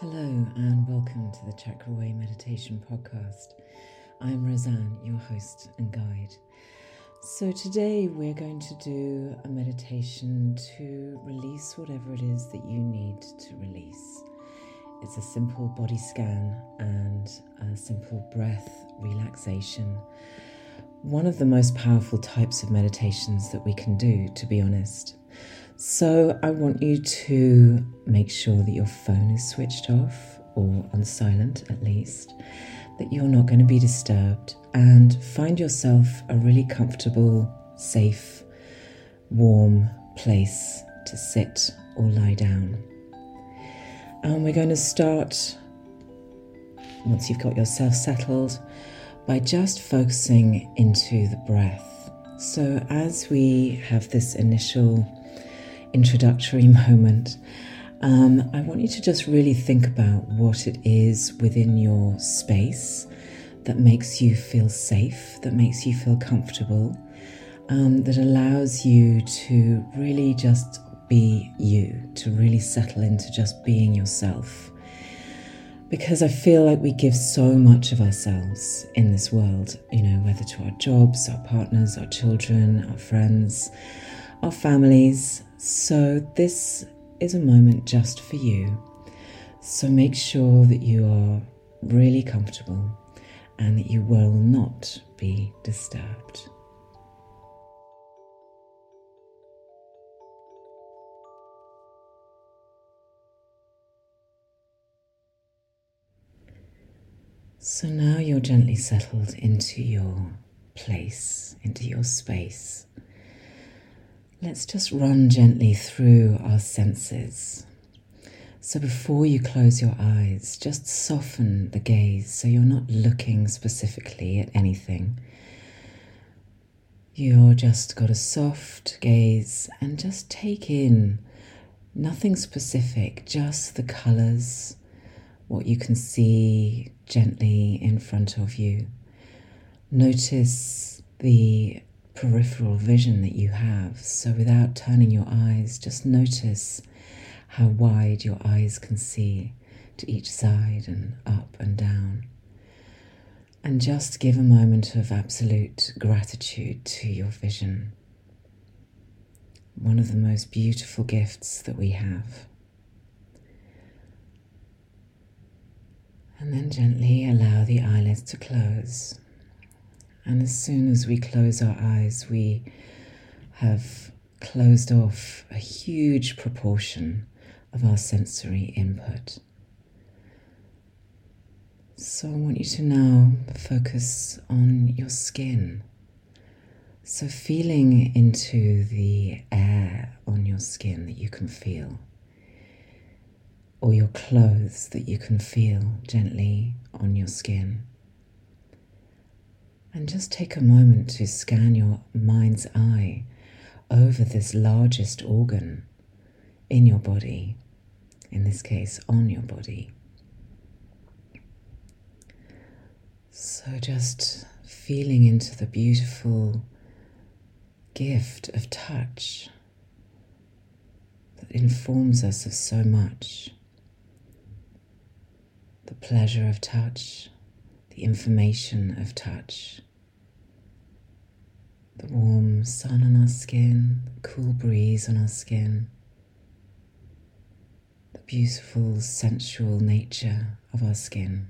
Hello, and welcome to the Chakra Way Meditation Podcast. I'm Roseanne, your host and guide. So, today we're going to do a meditation to release whatever it is that you need to release. It's a simple body scan and a simple breath relaxation. One of the most powerful types of meditations that we can do, to be honest. So I want you to make sure that your phone is switched off or on silent at least, that you're not going to be disturbed, and find yourself a really comfortable, safe, warm place to sit or lie down. And we're going to start, once you've got yourself settled, by just focusing into the breath. So as we have this initial introductory moment, um, I want you to just really think about what it is within your space that makes you feel safe, that makes you feel comfortable, um, that allows you to really just be you, to really settle into just being yourself. Because I feel like we give so much of ourselves in this world, you know, whether to our jobs, our partners, our children, our friends, our families, so, this is a moment just for you. So, make sure that you are really comfortable and that you will not be disturbed. So now you're gently settled into your place, into your space. Let's just run gently through our senses. So before you close your eyes, just soften the gaze so you're not looking specifically at anything. You're just got a soft gaze and just take in nothing specific, just the colors, what you can see gently in front of you. Notice the peripheral vision that you have. So, without turning your eyes, just notice how wide your eyes can see to each side and up and down. And just give a moment of absolute gratitude to your vision. One of the most beautiful gifts that we have. And then gently allow the eyelids to close. And as soon as we close our eyes, we have closed off a huge proportion of our sensory input. So I want you to now focus on your skin. So, feeling into the air on your skin that you can feel, or your clothes that you can feel gently on your skin. And just take a moment to scan your mind's eye over this largest organ in your body, in this case, on your body. So just feeling into the beautiful gift of touch that informs us of so much. The pleasure of touch the information of touch. The warm sun on our skin, the cool breeze on our skin, the beautiful sensual nature of our skin.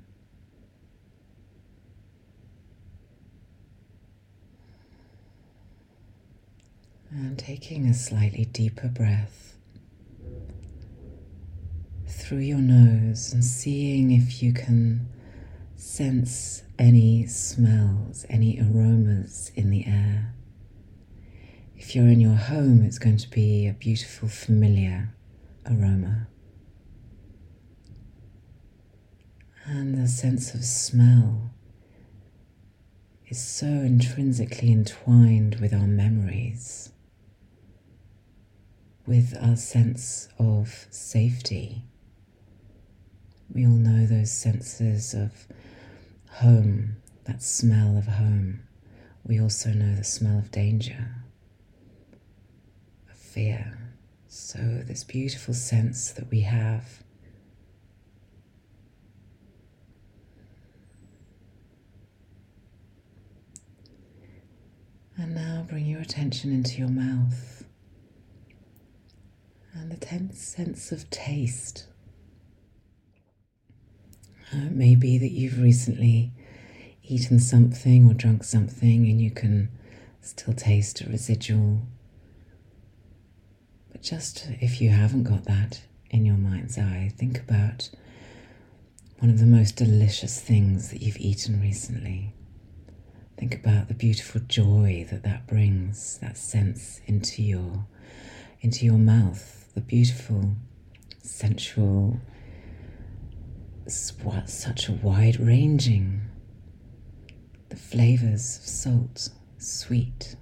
And taking a slightly deeper breath through your nose and seeing if you can Sense any smells, any aromas in the air. If you're in your home, it's going to be a beautiful, familiar aroma. And the sense of smell is so intrinsically entwined with our memories, with our sense of safety. We all know those senses of home, that smell of home. We also know the smell of danger, sphere. So, this beautiful sense that we have. And now bring your attention into your mouth and the tense sense of taste. Uh, it may be that you've recently eaten something or drunk something and you can still taste a residual just if you haven't got that in your mind's eye, think about one of the most delicious things that you've eaten recently. Think about the beautiful joy that that brings, that sense into your into your mouth, the beautiful, sensual, such a wide ranging, the flavors of salt, sweet,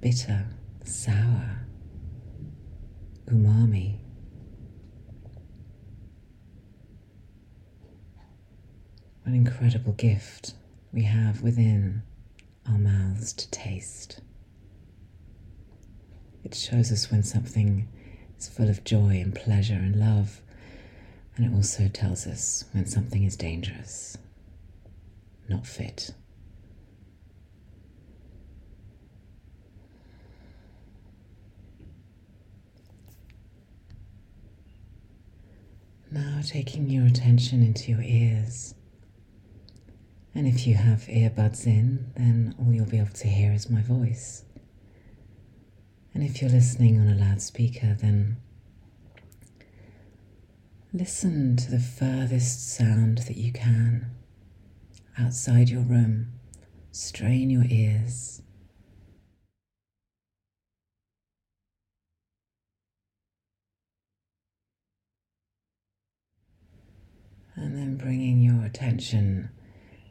bitter, sour, umami. What an incredible gift we have within our mouths to taste. It shows us when something is full of joy and pleasure and love, and it also tells us when something is dangerous, not fit. Now taking your attention into your ears. And if you have earbuds in, then all you'll be able to hear is my voice. And if you're listening on a loudspeaker, then listen to the furthest sound that you can outside your room. Strain your ears. And then bringing your attention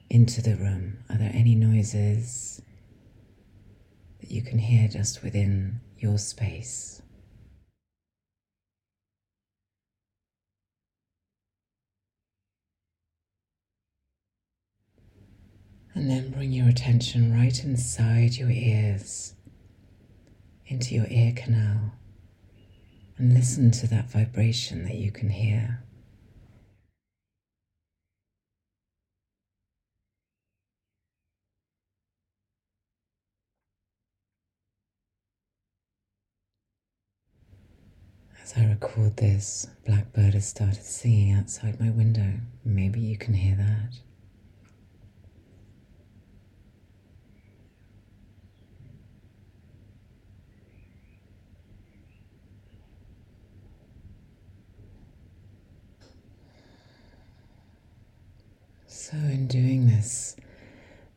into the room. Are there any noises that you can hear just within your space? And then bring your attention right inside your ears, into your ear canal, and listen to that vibration that you can hear. As I record this, Blackbird has started singing outside my window. Maybe you can hear that. So, in doing this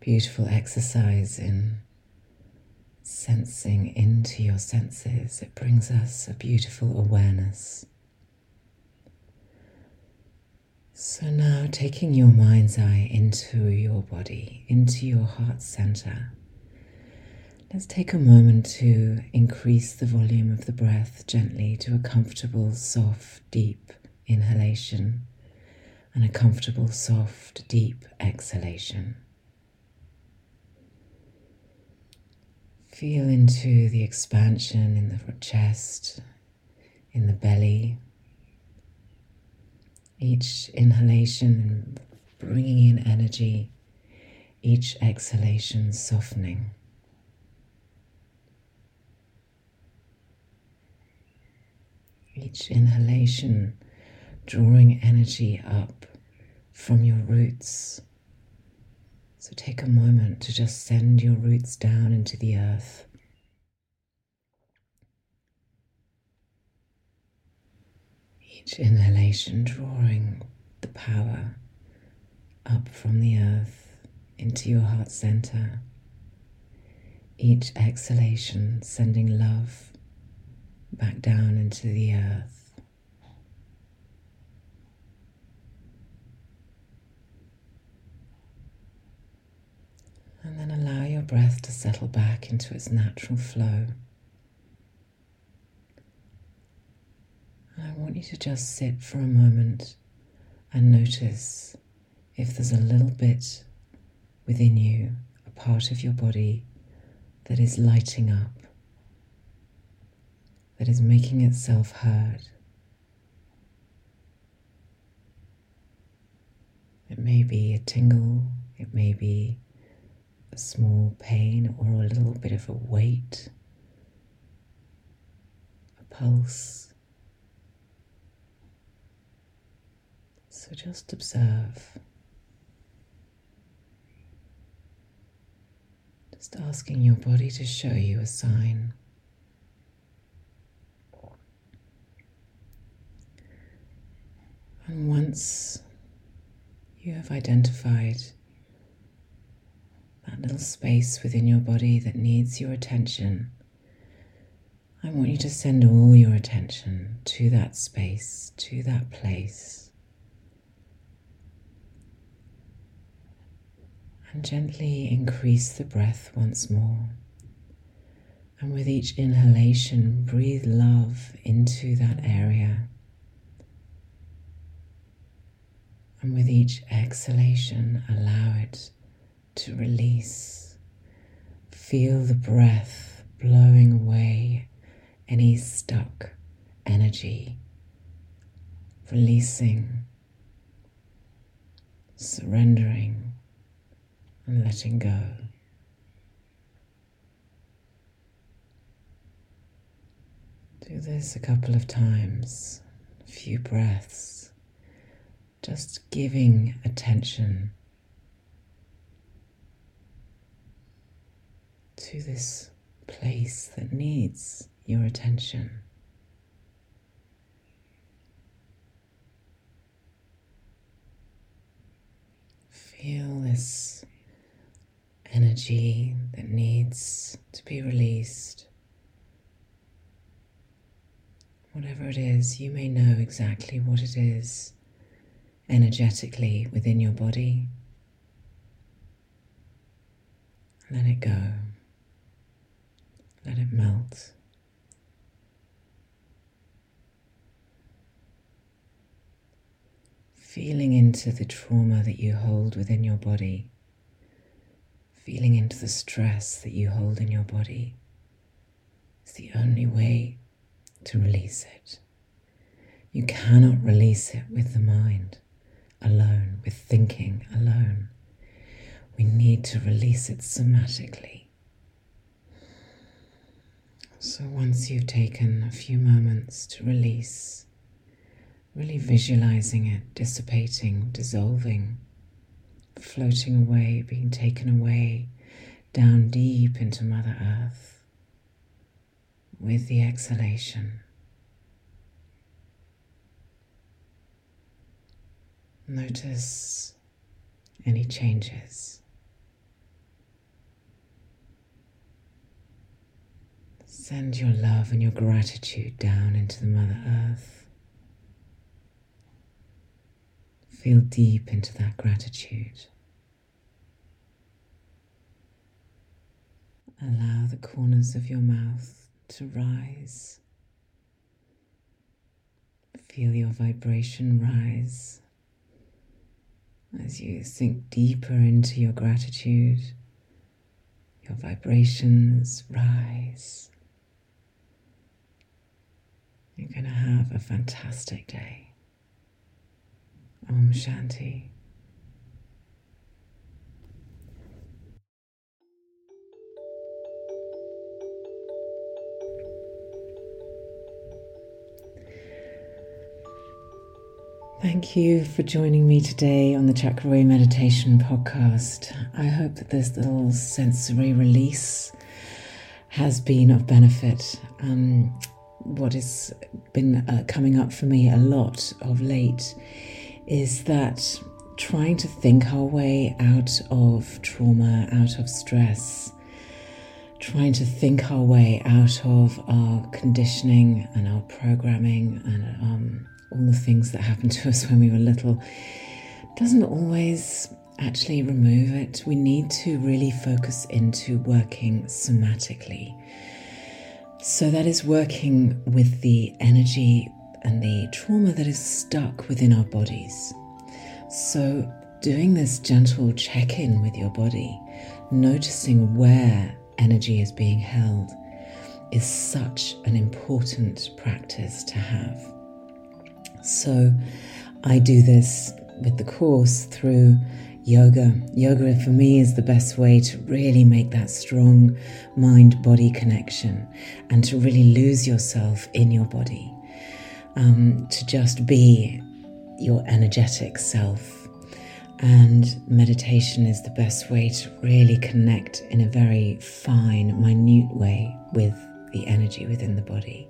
beautiful exercise in sensing into your senses, it brings us a beautiful awareness. So now taking your mind's eye into your body, into your heart center, let's take a moment to increase the volume of the breath gently to a comfortable, soft, deep inhalation and a comfortable, soft, deep exhalation. Feel into the expansion in the chest, in the belly. Each inhalation bringing in energy, each exhalation softening. Each inhalation drawing energy up from your roots so take a moment to just send your roots down into the earth. Each inhalation drawing the power up from the earth into your heart center. Each exhalation sending love back down into the earth. And then allow your breath to settle back into its natural flow. And I want you to just sit for a moment and notice if there's a little bit within you, a part of your body that is lighting up, that is making itself heard. It may be a tingle, it may be a small pain or a little bit of a weight, a pulse. So just observe. Just asking your body to show you a sign. And once you have identified that little space within your body that needs your attention, I want you to send all your attention to that space, to that place. And gently increase the breath once more. And with each inhalation, breathe love into that area. And with each exhalation, allow it to release. Feel the breath blowing away any stuck energy, releasing, surrendering, and letting go. Do this a couple of times, a few breaths, just giving attention to this place that needs your attention. Feel this energy that needs to be released. Whatever it is, you may know exactly what it is energetically within your body. Let it go. Let it melt. Feeling into the trauma that you hold within your body. Feeling into the stress that you hold in your body. is the only way to release it. You cannot release it with the mind alone, with thinking alone. We need to release it somatically. So once you've taken a few moments to release, really visualizing it dissipating, dissolving, floating away, being taken away down deep into Mother Earth with the exhalation. Notice any changes. Send your love and your gratitude down into the Mother Earth. Feel deep into that gratitude. Allow the corners of your mouth to rise. Feel your vibration rise as you sink deeper into your gratitude. Your vibrations rise. You're going to have a fantastic day. Om Shanti. Thank you for joining me today on the Chakra Meditation podcast. I hope that this little sensory release has been of benefit. Um, what has been uh, coming up for me a lot of late is that trying to think our way out of trauma, out of stress, trying to think our way out of our conditioning and our programming and um, all the things that happened to us when we were little doesn't always actually remove it. We need to really focus into working somatically so that is working with the energy and the trauma that is stuck within our bodies. So, doing this gentle check in with your body, noticing where energy is being held, is such an important practice to have. So, I do this with the course through yoga. Yoga for me is the best way to really make that strong mind body connection and to really lose yourself in your body. Um, to just be your energetic self. And meditation is the best way to really connect in a very fine, minute way with the energy within the body.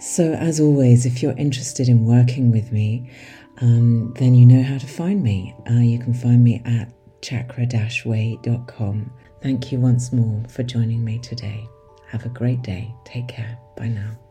So, as always, if you're interested in working with me, um, then you know how to find me. Uh, you can find me at chakra-way.com. Thank you once more for joining me today. Have a great day. Take care. Bye now.